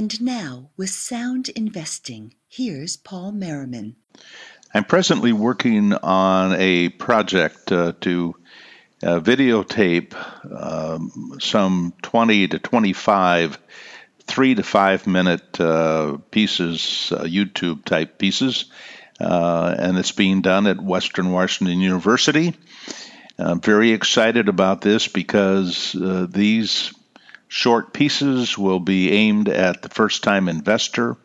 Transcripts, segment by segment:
And now, with sound investing, here's Paul Merriman. I'm presently working on a project uh, to uh, videotape um, some 20 to 25 three to five minute uh, pieces, uh, YouTube type pieces, uh, and it's being done at Western Washington University. I'm very excited about this because uh, these short pieces will be aimed at the first time investor.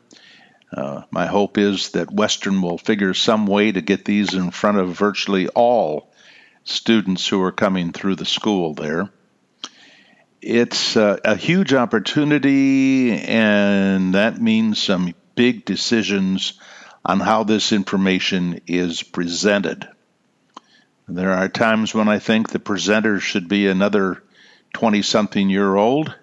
Uh, my hope is that Western will figure some way to get these in front of virtually all students who are coming through the school there. It's uh, a huge opportunity, and that means some big decisions on how this information is presented. There are times when I think the presenter should be another 20 something year old,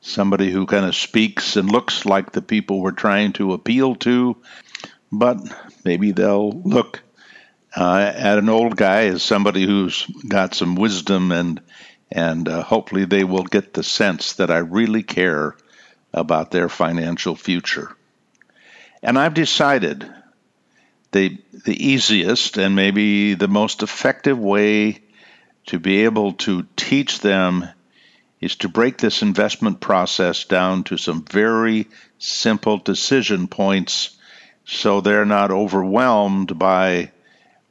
somebody who kind of speaks and looks like the people we're trying to appeal to, but maybe they'll look uh, at an old guy as somebody who's got some wisdom and and uh, hopefully they will get the sense that I really care about their financial future. And I've decided the the easiest and maybe the most effective way to be able to teach them is to break this investment process down to some very simple decision points so they're not overwhelmed by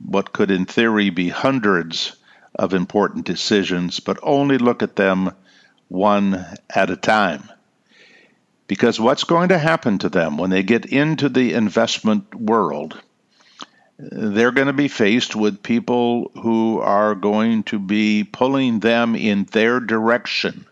what could, in theory, be hundreds of important decisions, but only look at them one at a time. Because what's going to happen to them when they get into the investment world they're going to be faced with people who are going to be pulling them in their direction,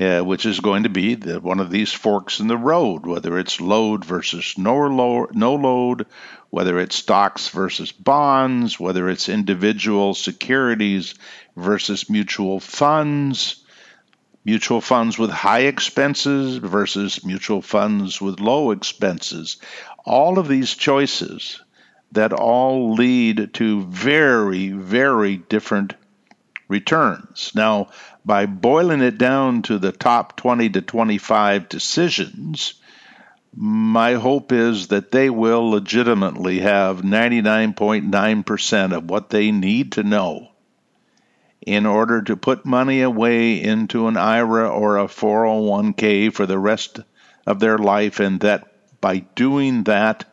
uh, which is going to be the, one of these forks in the road, whether it's load versus no no load, whether it's stocks versus bonds, whether it's individual securities versus mutual funds. Mutual funds with high expenses versus mutual funds with low expenses. All of these choices that all lead to very, very different returns. Now, by boiling it down to the top 20 to 25 decisions, my hope is that they will legitimately have 99.9% of what they need to know in order to put money away into an IRA or a 401k for the rest of their life, and that by doing that,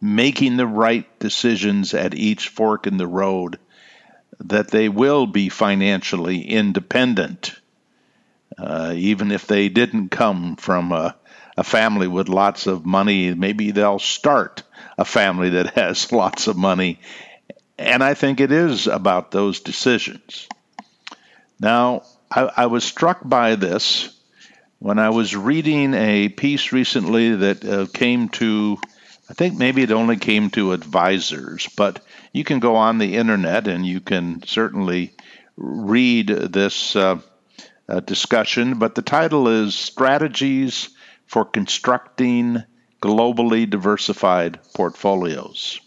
making the right decisions at each fork in the road, that they will be financially independent, uh, even if they didn't come from a, a family with lots of money. Maybe they'll start a family that has lots of money. And I think it is about those decisions. Now, I, I was struck by this when I was reading a piece recently that uh, came to I think maybe it only came to advisors, but you can go on the internet and you can certainly read this uh, uh, discussion. But the title is Strategies for Constructing Globally Diversified Portfolios.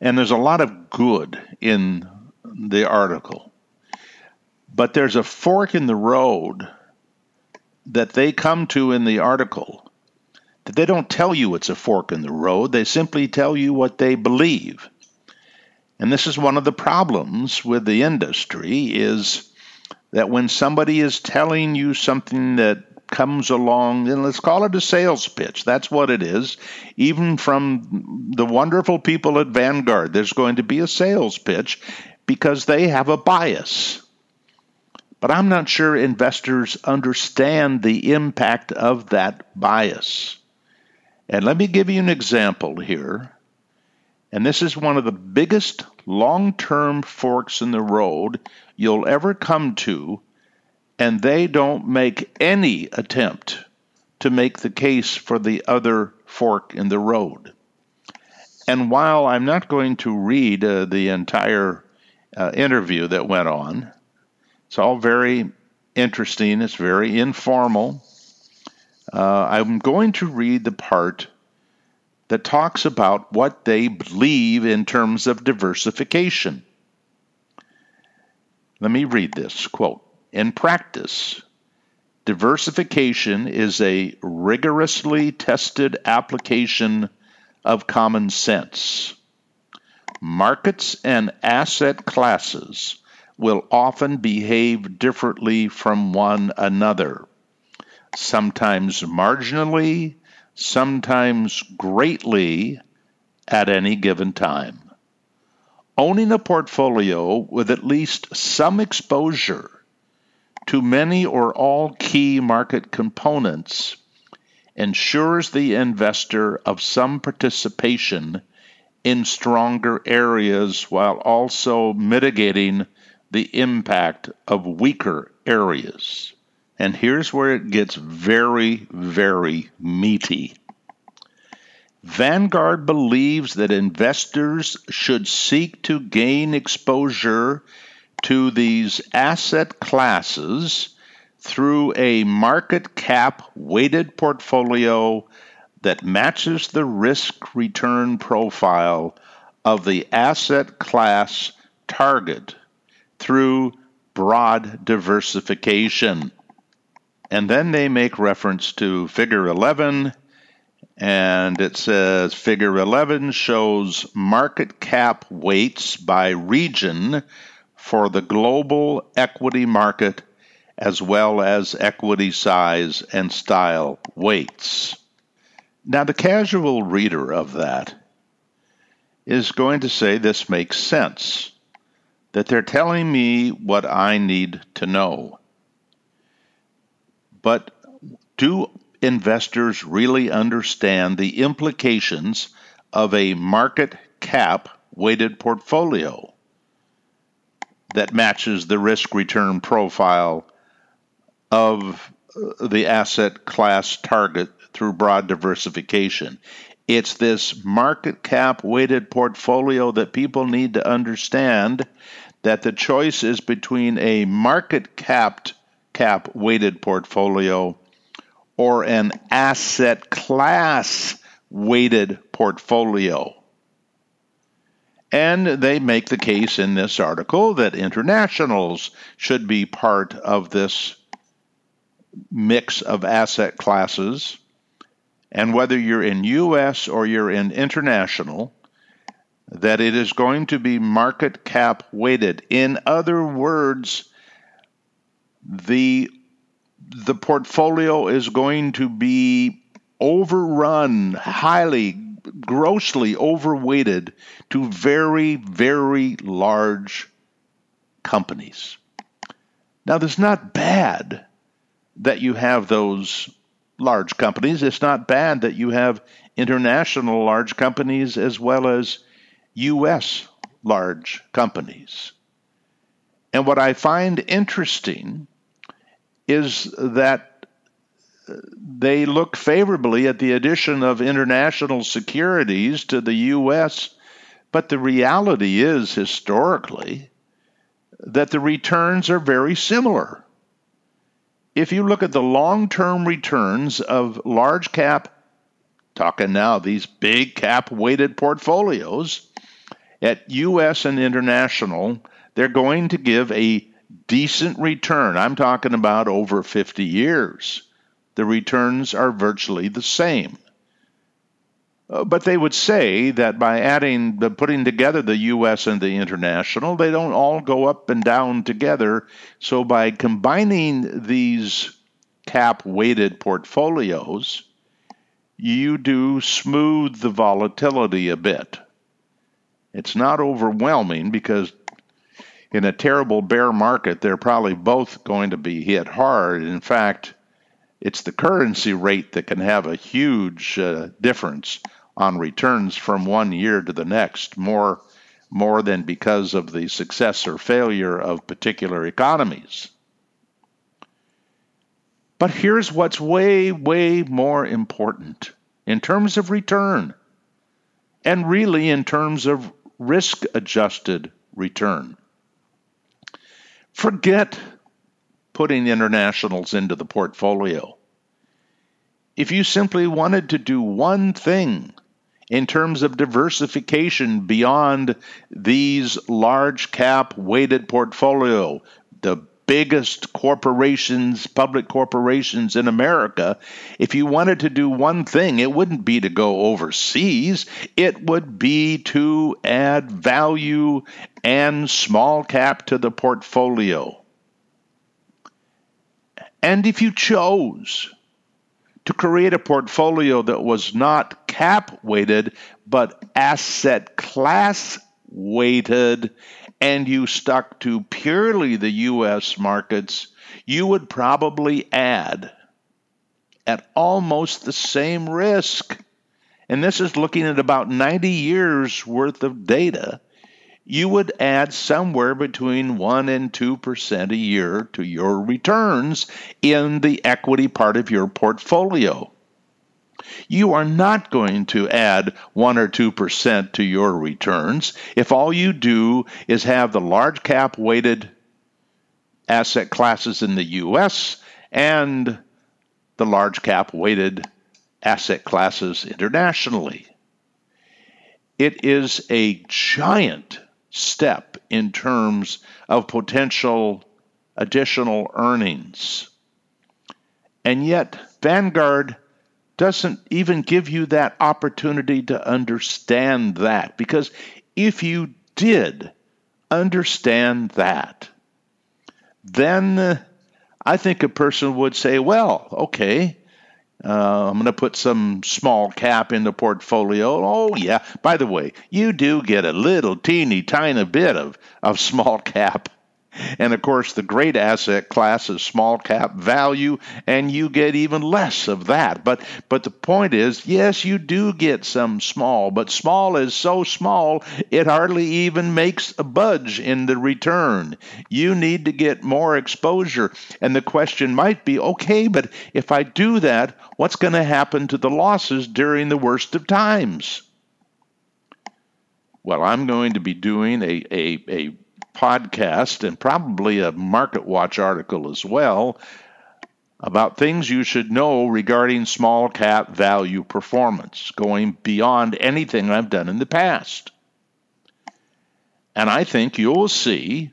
And there's a lot of good in the article. But there's a fork in the road that they come to in the article they don't tell you it's a fork in the road, they simply tell you what they believe. And this is one of the problems with the industry is that when somebody is telling you something that comes along, and let's call it a sales pitch. That's what it is. Even from the wonderful people at Vanguard, there's going to be a sales pitch because they have a bias. But I'm not sure investors understand the impact of that bias. And let me give you an example here. And this is one of the biggest long term forks in the road you'll ever come to, and they don't make any attempt to make the case for the other fork in the road. And while I'm not going to read uh, the entire uh, interview that went on, it's all very interesting, it's very informal. Uh, I'm going to read the part that talks about what they believe in terms of diversification. Let me read this quote. In practice, Diversification is a rigorously tested application of common sense. Markets and asset classes will often behave differently from one another, sometimes marginally, sometimes greatly at any given time. Owning a portfolio with at least some exposure to many or all key market components ensures the investor of some participation in stronger areas while also mitigating the impact of weaker areas. And here's where it gets very, very meaty. Vanguard believes that investors should seek to gain exposure to these asset classes through a market cap weighted portfolio that matches the risk return profile of the asset class target through broad diversification. And then they make reference to figure 11 and it says figure 11 shows market cap weights by region for the global equity market as well as equity size and style weights. Now, the casual reader of that is going to say this makes sense, that they're telling me what I need to know. But do investors really understand the implications of a market cap weighted portfolio? that matches the risk return profile of the asset class target through broad diversification. It's this market cap weighted portfolio that people need to understand that the choice is between a market capped cap weighted portfolio or an asset class weighted portfolio. And they make the case in this article that internationals should be part of this mix of asset classes. And whether you're in US or you're in international, that it is going to be market cap weighted. In other words, the the portfolio is going to be overrun highly grossly overweighted to very, very large companies. Now, it's not bad that you have those large companies. It's not bad that you have international large companies as well as U.S. large companies. And what I find interesting is that they look favorably at the addition of international securities to the U.S., but the reality is, historically, that the returns are very similar. If you look at the long term returns of large cap, talking now these big cap weighted portfolios, at U.S. and international, they're going to give a decent return. I'm talking about over 50 years the returns are virtually the same. Uh, but they would say that by adding, the, putting together the U.S. and the international, they don't all go up and down together. So by combining these cap weighted portfolios, you do smooth the volatility a bit. It's not overwhelming because in a terrible bear market, they're probably both going to be hit hard. In fact, it's the currency rate that can have a huge uh, difference on returns from one year to the next, more more than because of the success or failure of particular economies. But here's what's way, way more important in terms of return, and really in terms of risk adjusted return. Forget putting internationals into the portfolio. If you simply wanted to do one thing in terms of diversification beyond these large cap weighted portfolio, the biggest corporations, public corporations in America, if you wanted to do one thing, it wouldn't be to go overseas, it would be to add value and small cap to the portfolio. And if you chose to create a portfolio that was not cap weighted, but asset class weighted, and you stuck to purely the U.S. markets, you would probably add at almost the same risk. And this is looking at about 90 years worth of data you would add somewhere between 1 and 2% a year to your returns in the equity part of your portfolio. You are not going to add 1 or 2% to your returns if all you do is have the large cap weighted asset classes in the US and the large cap weighted asset classes internationally. It is a giant step in terms of potential additional earnings. And yet, Vanguard doesn't even give you that opportunity to understand that. Because if you did understand that, then I think a person would say, well, okay, uh, I'm going to put some small cap in the portfolio. Oh, yeah. By the way, you do get a little teeny tiny bit of, of small cap and of course, the great asset class is small cap value, and you get even less of that. But but the point is, yes, you do get some small, but small is so small it hardly even makes a budge in the return. You need to get more exposure. And the question might be, okay, but if I do that, what's going to happen to the losses during the worst of times? Well, I'm going to be doing a, a, a podcast and probably a Market Watch article as well about things you should know regarding small cap value performance, going beyond anything I've done in the past. And I think you'll see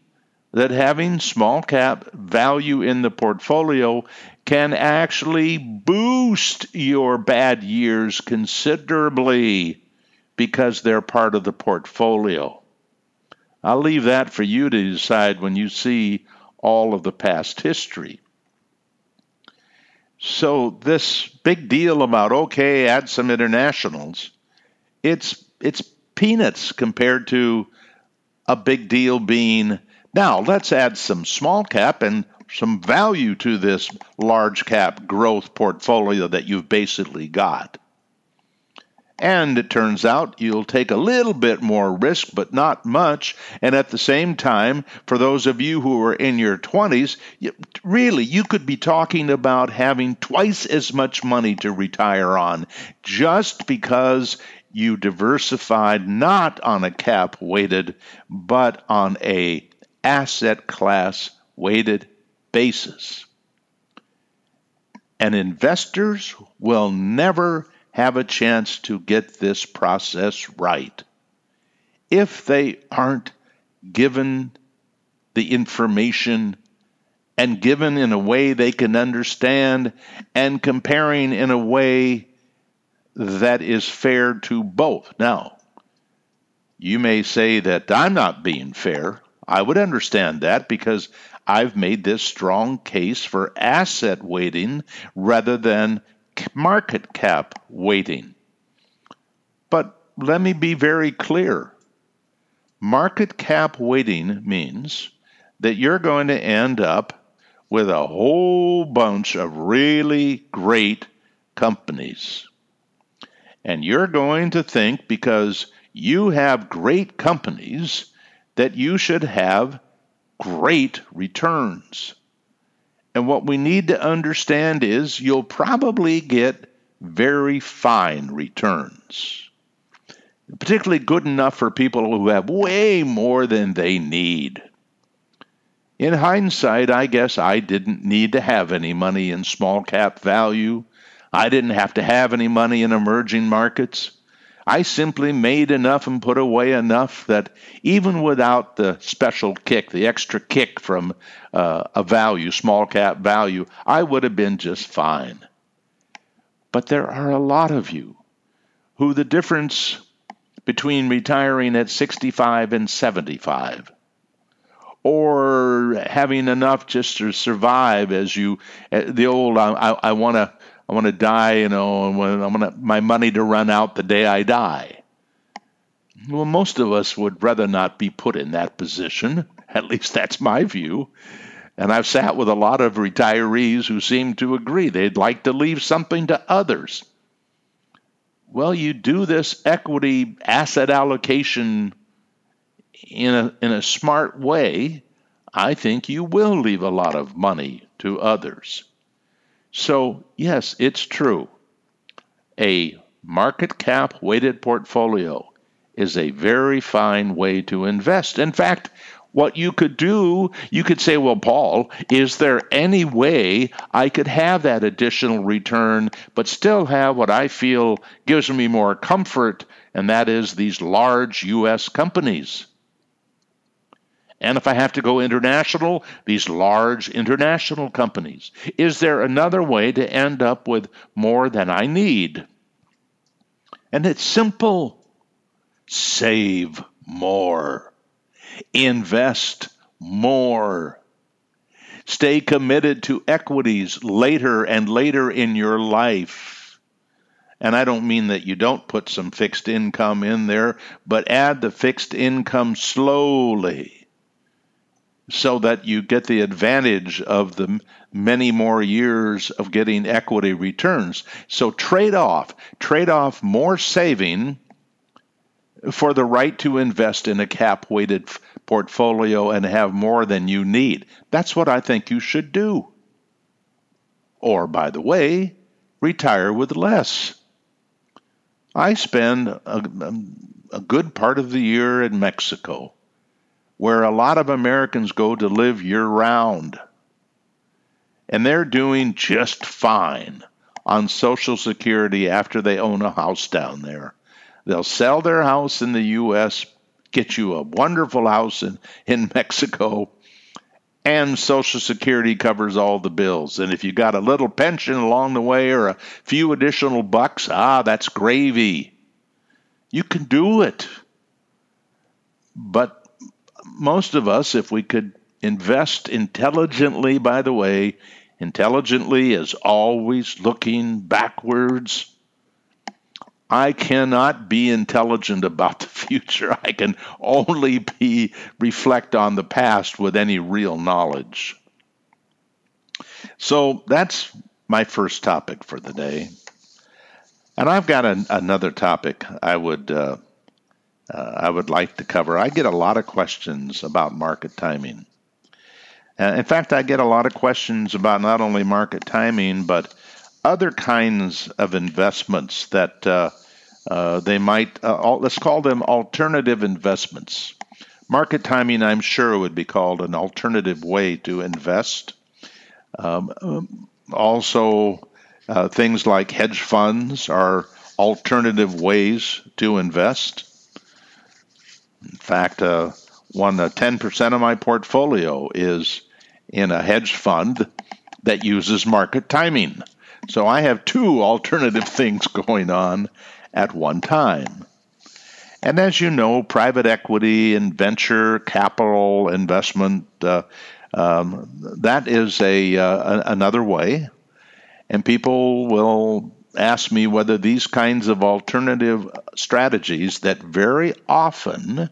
that having small cap value in the portfolio can actually boost your bad years considerably because they're part of the portfolio. I'll leave that for you to decide when you see all of the past history. So this big deal about okay, add some internationals, it's it's peanuts compared to a big deal being now let's add some small cap and some value to this large cap growth portfolio that you've basically got. And it turns out you'll take a little bit more risk, but not much. And at the same time, for those of you who are in your 20s, really, you could be talking about having twice as much money to retire on just because you diversified not on a cap weighted, but on a asset class weighted basis. And investors will never have a chance to get this process right. If they aren't given the information and given in a way they can understand and comparing in a way that is fair to both. Now, you may say that I'm not being fair. I would understand that because I've made this strong case for asset weighting rather than market cap weighting. But let me be very clear. Market cap weighting means that you're going to end up with a whole bunch of really great companies. And you're going to think because you have great companies that you should have great returns. And what we need to understand is you'll probably get very fine returns, particularly good enough for people who have way more than they need. In hindsight, I guess I didn't need to have any money in small cap value. I didn't have to have any money in emerging markets. I simply made enough and put away enough that even without the special kick, the extra kick from uh, a value, small cap value, I would have been just fine. But there are a lot of you who the difference between retiring at 65 and 75 or having enough just to survive as you uh, the old I, I want to I want to die you know and I want my money to run out the day I die. Well most of us would rather not be put in that position. At least that's my view. And I've sat with a lot of retirees who seem to agree. They'd like to leave something to others. Well you do this equity asset allocation in a, in a smart way, I think you will leave a lot of money to others. So, yes, it's true. A market cap weighted portfolio is a very fine way to invest. In fact, what you could do, you could say, well, Paul, is there any way I could have that additional return, but still have what I feel gives me more comfort, and that is these large U.S. companies? And if I have to go international, these large international companies. Is there another way to end up with more than I need? And it's simple save more, invest more. Stay committed to equities later and later in your life. And I don't mean that you don't put some fixed income in there, but add the fixed income slowly so that you get the advantage of the many more years of getting equity returns. So trade off, trade off more saving for the right to invest in a cap weighted portfolio and have more than you need. That's what I think you should do. Or, by the way, retire with less. I spend a, a good part of the year in Mexico where a lot of Americans go to live year round. And they're doing just fine on Social Security after they own a house down there. They'll sell their house in the U.S., get you a wonderful house in, in Mexico, and Social Security covers all the bills. And if you got a little pension along the way or a few additional bucks, ah, that's gravy. You can do it. But most of us, if we could invest intelligently, by the way, intelligently is always looking backwards. I cannot be intelligent about the future. I can only be reflect on the past with any real knowledge. So that's my first topic for the day. And I've got an, another topic I would uh, uh, I would like to cover. I get a lot of questions about market timing. Uh, in fact, I get a lot of questions about not only market timing, but other kinds of investments that uh, uh they might, uh, let's call them alternative investments. Market timing, I'm sure, would be called an alternative way to invest. Um, um also, uh, things like hedge funds are alternative ways to invest. In fact, uh, one uh, 10% of my portfolio is in a hedge fund that uses market timing. So I have two alternative things going on at one time. And as you know, private equity and venture capital investment, uh, um, that is a, uh, another way. And people will ask me whether these kinds of alternative strategies that very often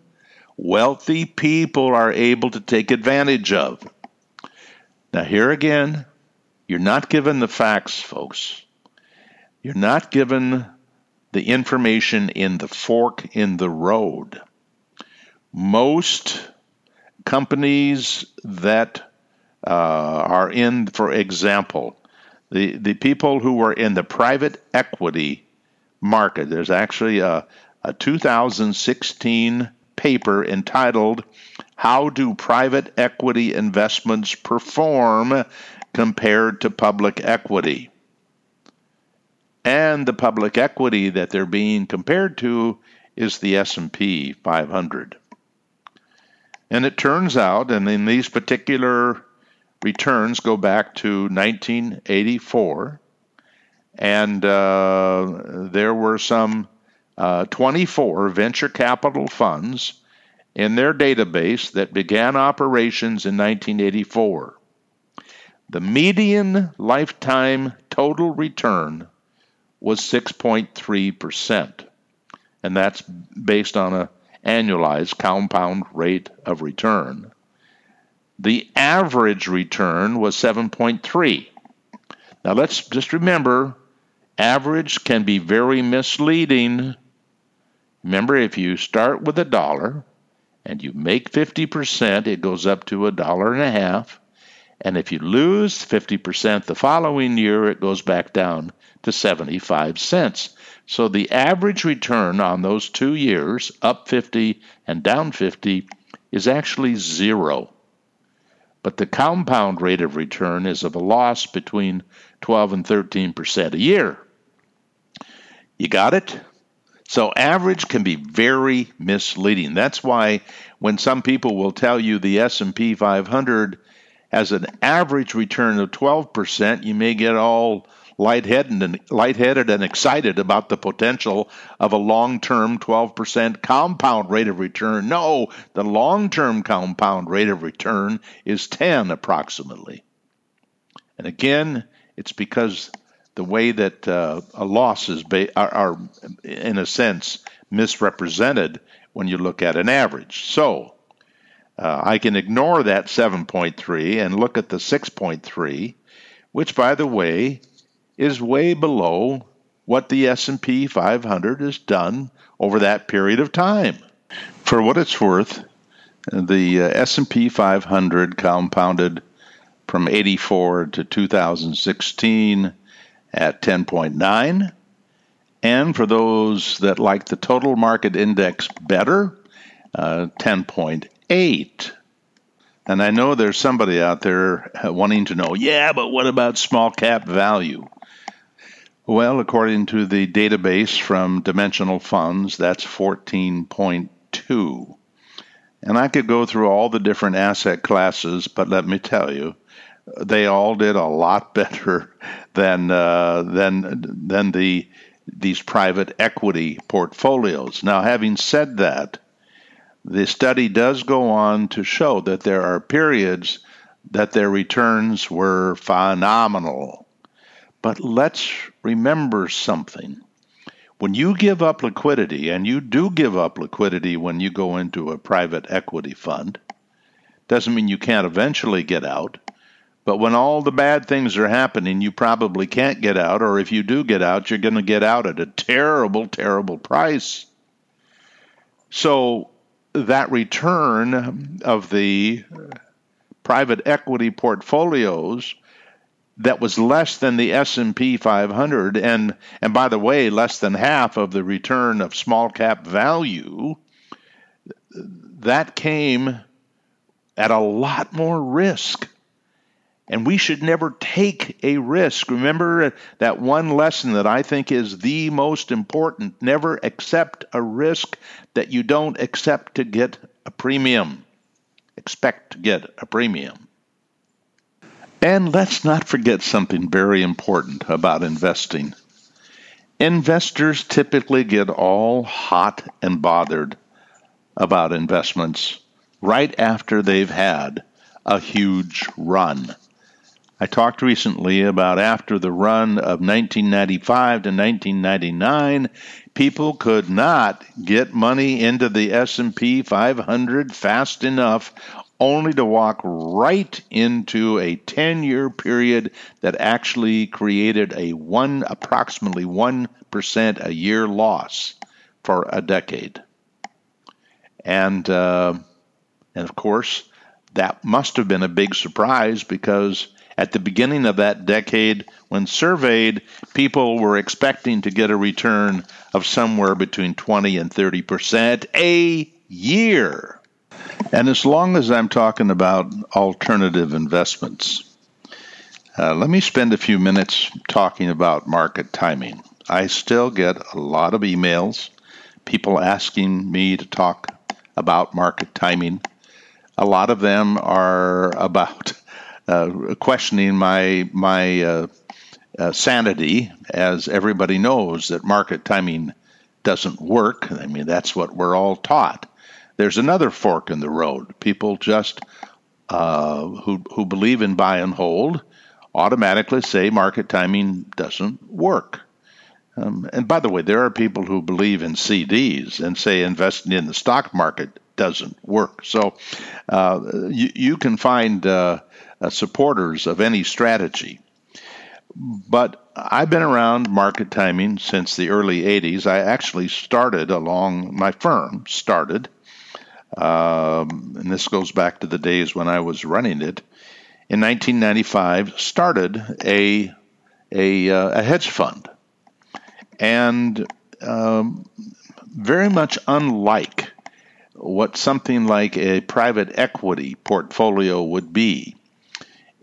wealthy people are able to take advantage of. Now, here again, you're not given the facts, folks. You're not given the information in the fork in the road. Most companies that uh, are in, for example, the, the people who were in the private equity market. There's actually a, a 2016 paper entitled How Do Private Equity Investments Perform Compared to Public Equity? and the public equity that they're being compared to is the S&P 500. And it turns out, and in these particular returns go back to 1984, and uh, there were some uh, 24 venture capital funds in their database that began operations in 1984. The median lifetime total return was 6.3%, and that's based on an annualized compound rate of return. The average return was 7.3. Now let's just remember average can be very misleading. Remember if you start with a dollar and you make 50%, it goes up to a dollar and a half. And if you lose 50% the following year, it goes back down to 75 cents. So the average return on those two years, up 50 and down 50, is actually zero. But the compound rate of return is of a loss between 12 and 13% a year. You got it? So average can be very misleading. That's why when some people will tell you the S&P 500 has an average return of 12%, you may get all lightheaded and lightheaded and excited about the potential of a long-term 12% compound rate of return. No, the long-term compound rate of return is 10 approximately. And again, it's because the way that uh, a loss is ba- are, are, in a sense, misrepresented when you look at an average. So uh, I can ignore that 7.3 and look at the 6.3, which, by the way, is way below what the S&P 500 has done over that period of time. For what it's worth, the uh, S&P 500 compounded from 84 to 2016 at 10.9 and for those that like the total market index better, uh, 10.8. And I know there's somebody out there wanting to know, yeah, but what about small cap value? Well, according to the database from Dimensional Funds, that's 14.2. And I could go through all the different asset classes, but let me tell you, they all did a lot better than uh, than than the these private equity portfolios. Now, having said that, the study does go on to show that there are periods that their returns were phenomenal but let's remember something. When you give up liquidity, and you do give up liquidity when you go into a private equity fund, doesn't mean you can't eventually get out. But when all the bad things are happening, you probably can't get out, or if you do get out, you're going to get out at a terrible, terrible price. So that return of the private equity portfolios that was less than the S&P 500 and and by the way less than half of the return of small cap value that came at a lot more risk. And we should never take a risk. Remember that one lesson that I think is the most important. Never accept a risk that you don't accept to get a premium. Expect to get a premium and let's not forget something very important about investing. Investors typically get all hot and bothered about investments right after they've had a huge run. I talked recently about after the run of 1995 to 1999, people could not get money into the S&P 500 fast enough only to walk right into a 10 year period that actually created a one approximately 1% a year loss for a decade. And, uh, and of course, that must have been a big surprise because at the beginning of that decade, when surveyed, people were expecting to get a return of somewhere between 20 and 30 percent a year. And as long as I'm talking about alternative investments, uh, let me spend a few minutes talking about market timing. I still get a lot of emails, people asking me to talk about market timing. A lot of them are about uh, questioning my my uh, uh, sanity, as everybody knows that market timing doesn't work. I mean, that's what we're all taught. There's another fork in the road. People just uh, who who believe in buy and hold automatically say market timing doesn't work. Um, and by the way, there are people who believe in CDs and say investing in the stock market doesn't work. So uh, you, you, can find uh, uh, supporters of any strategy. But I've been around market timing since the early 80s. I actually started along, my firm started, um, and this goes back to the days when I was running it. In 1995, started a, a, uh, a hedge fund. And um, very much unlike what something like a private equity portfolio would be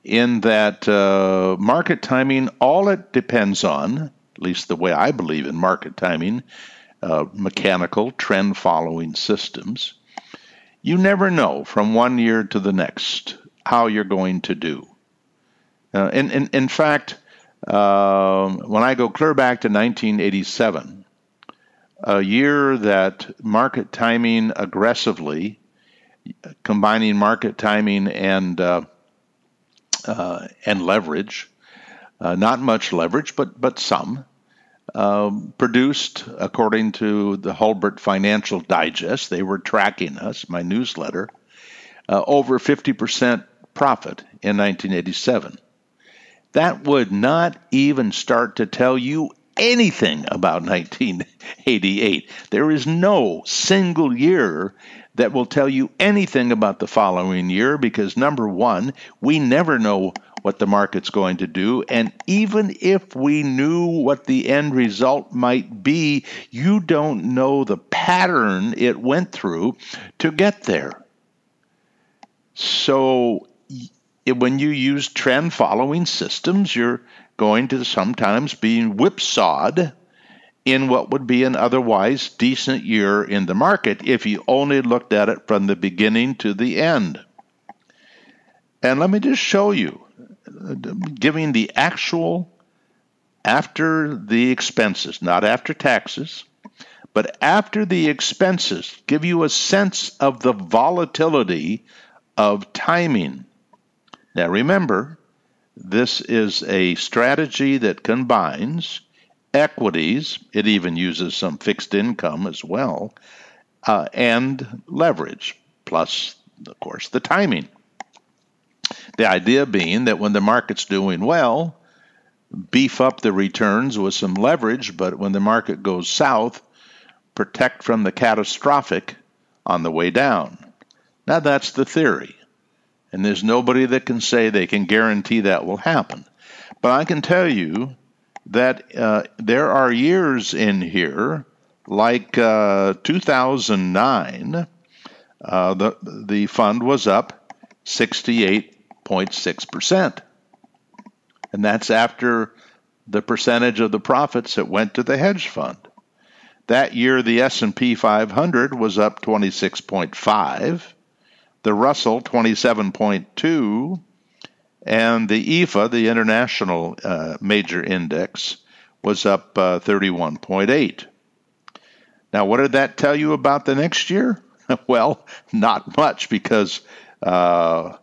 in that uh, market timing, all it depends on, at least the way I believe in market timing, uh, mechanical trend following systems, you never know from one year to the next how you're going to do. Uh, in, in, in fact, um, when I go clear back to 1987, a year that market timing aggressively, combining market timing and uh, uh, and leverage, uh, not much leverage, but but some. Um, produced, according to the Hulbert Financial Digest, they were tracking us, my newsletter, uh, over 50% profit in 1987. That would not even start to tell you anything about 1988. There is no single year that will tell you anything about the following year because number one, we never know what the market's going to do. And even if we knew what the end result might be, you don't know the pattern it went through to get there. So when you use trend following systems, you're going to sometimes be whipsawed in what would be an otherwise decent year in the market if you only looked at it from the beginning to the end. And let me just show you, giving the actual after the expenses, not after taxes, but after the expenses, give you a sense of the volatility of timing. Now remember, this is a strategy that combines equities, it even uses some fixed income as well, uh, and leverage, plus, of course, the timing. The idea being that when the market's doing well, beef up the returns with some leverage, but when the market goes south, protect from the catastrophic on the way down. Now, that's the theory. And there's nobody that can say they can guarantee that will happen. But I can tell you that uh, there are years in here, like uh, 2009, uh, the, the fund was up 68.6%. And that's after the percentage of the profits that went to the hedge fund. That year, the S&P 500 was up 26.5 the Russell 27.2, and the EAFE, the International uh, Major Index, was up uh, 31.8. Now, what did that tell you about the next year? well, not much because uh,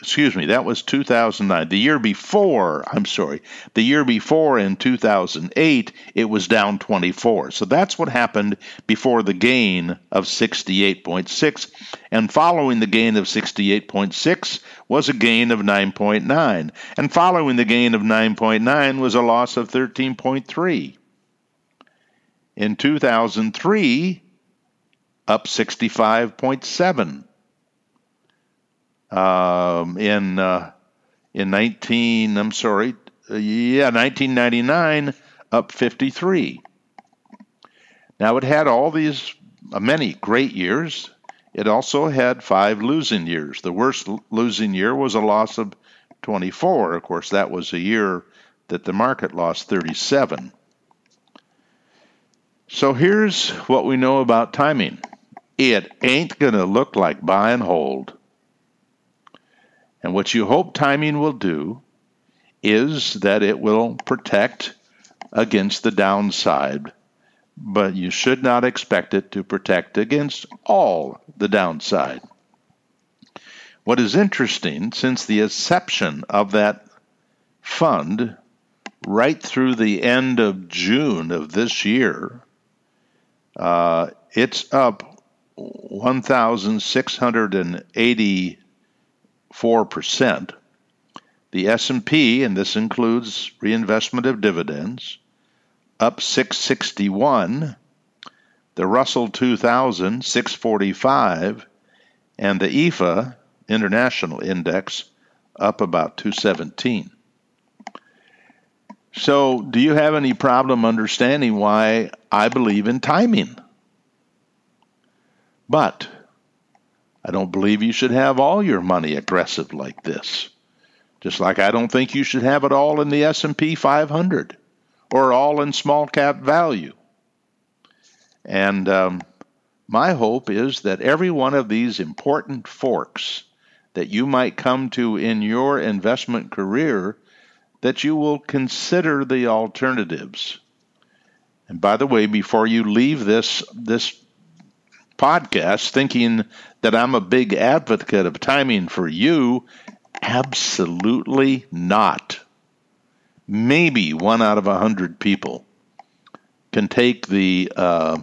excuse me, that was 2009. The year before, I'm sorry, the year before in 2008, it was down 24. So that's what happened before the gain of 68.6. And following the gain of 68.6 was a gain of 9.9. And following the gain of 9.9 was a loss of 13.3. In 2003, up 65.7 um, in uh, in 19 I'm sorry yeah 1999 up 53 now it had all these uh, many great years. It also had five losing years. The worst losing year was a loss of 24 of course that was a year that the market lost 37 So here's what we know about timing. It ain't going to look like buy and hold. And what you hope timing will do is that it will protect against the downside, but you should not expect it to protect against all the downside. What is interesting, since the inception of that fund right through the end of June of this year, uh, it's up 1,684%. The S&P, and this includes reinvestment of dividends, up 661. The Russell 2000, 645. And the EFA, International Index, up about 217. So, do you have any problem understanding why I believe in timing? But I don't believe you should have all your money aggressive like this. Just like I don't think you should have it all in the S&P 500 or all in small cap value. And um, my hope is that every one of these important forks that you might come to in your investment career that you will consider the alternatives. And by the way, before you leave this this podcast thinking that I'm a big advocate of timing for you, absolutely not. Maybe one out of a hundred people can take the uh,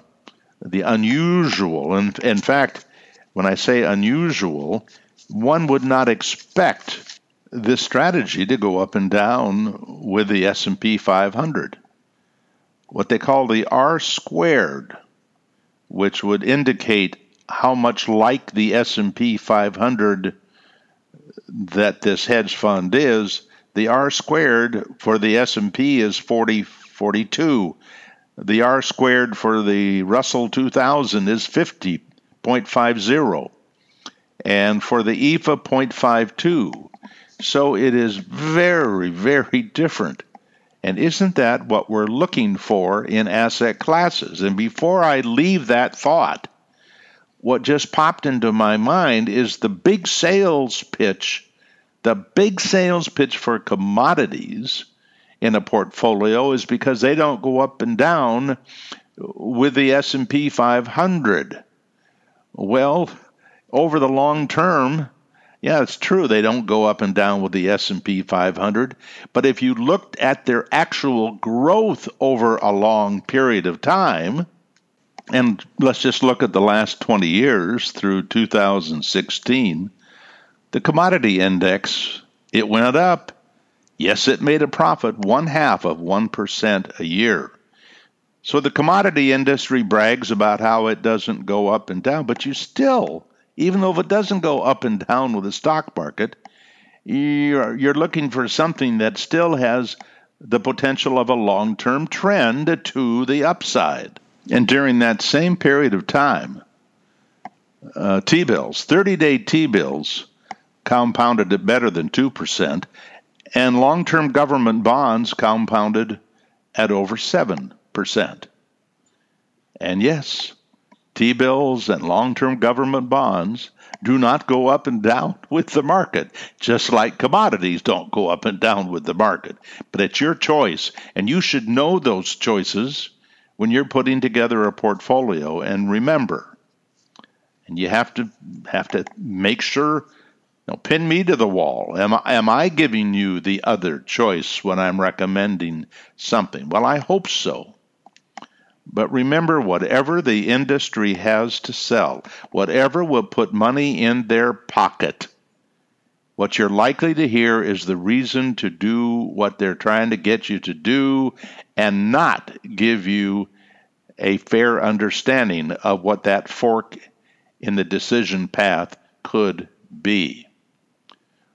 the unusual, and in fact, when I say unusual, one would not expect this strategy to go up and down with the S&P 500. What they call the R squared, which would indicate how much like the S&P 500 that this hedge fund is, the R squared for the S&P is 40 42. The R squared for the Russell 2000 is 50.50 and for the EFA 0.52. So it is very, very different. And isn't that what we're looking for in asset classes? And before I leave that thought, what just popped into my mind is the big sales pitch, the big sales pitch for commodities in a portfolio is because they don't go up and down with the S&P 500. Well, over the long term, yeah, it's true they don't go up and down with the S&P 500, but if you looked at their actual growth over a long period of time, and let's just look at the last 20 years through 2016, the commodity index, it went up. Yes, it made a profit, one half of 1% a year. So the commodity industry brags about how it doesn't go up and down, but you still even though if it doesn't go up and down with the stock market, you're, you're looking for something that still has the potential of a long term trend to the upside. And during that same period of time, uh, T bills, 30 day T bills, compounded at better than 2%, and long term government bonds compounded at over 7%. And yes, T bills and long term government bonds do not go up and down with the market, just like commodities don't go up and down with the market. But it's your choice, and you should know those choices when you're putting together a portfolio. And remember, and you have to have to make sure you know, pin me to the wall. Am I, am I giving you the other choice when I'm recommending something? Well, I hope so. But remember, whatever the industry has to sell, whatever will put money in their pocket, what you're likely to hear is the reason to do what they're trying to get you to do and not give you a fair understanding of what that fork in the decision path could be.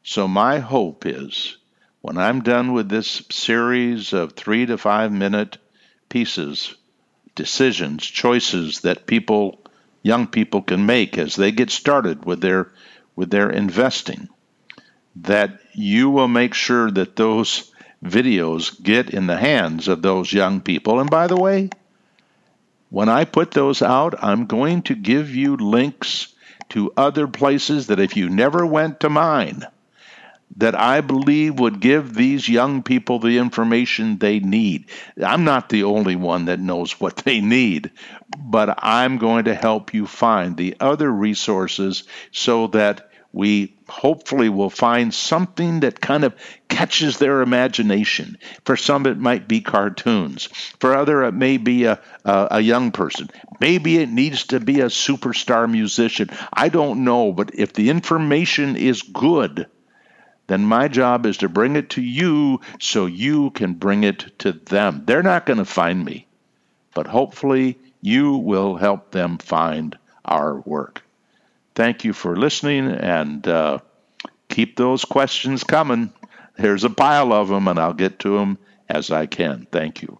So, my hope is when I'm done with this series of three to five minute pieces decisions, choices that people, young people can make as they get started with their with their investing. That you will make sure that those videos get in the hands of those young people. And by the way, When I put those out, I'm going to give you links to other places that if you never went to mine, that I believe would give these young people the information they need. I'm not the only one that knows what they need, but I'm going to help you find the other resources so that we hopefully will find something that kind of catches their imagination. For some, it might be cartoons. For other, it may be a, a, a, young person. Maybe it needs to be a superstar musician. I don't know, but if the information is good, then my job is to bring it to you so you can bring it to them. They're not going to find me, but hopefully you will help them find our work. Thank you for listening and uh, keep those questions coming. There's a pile of them, and I'll get to them as I can. Thank you.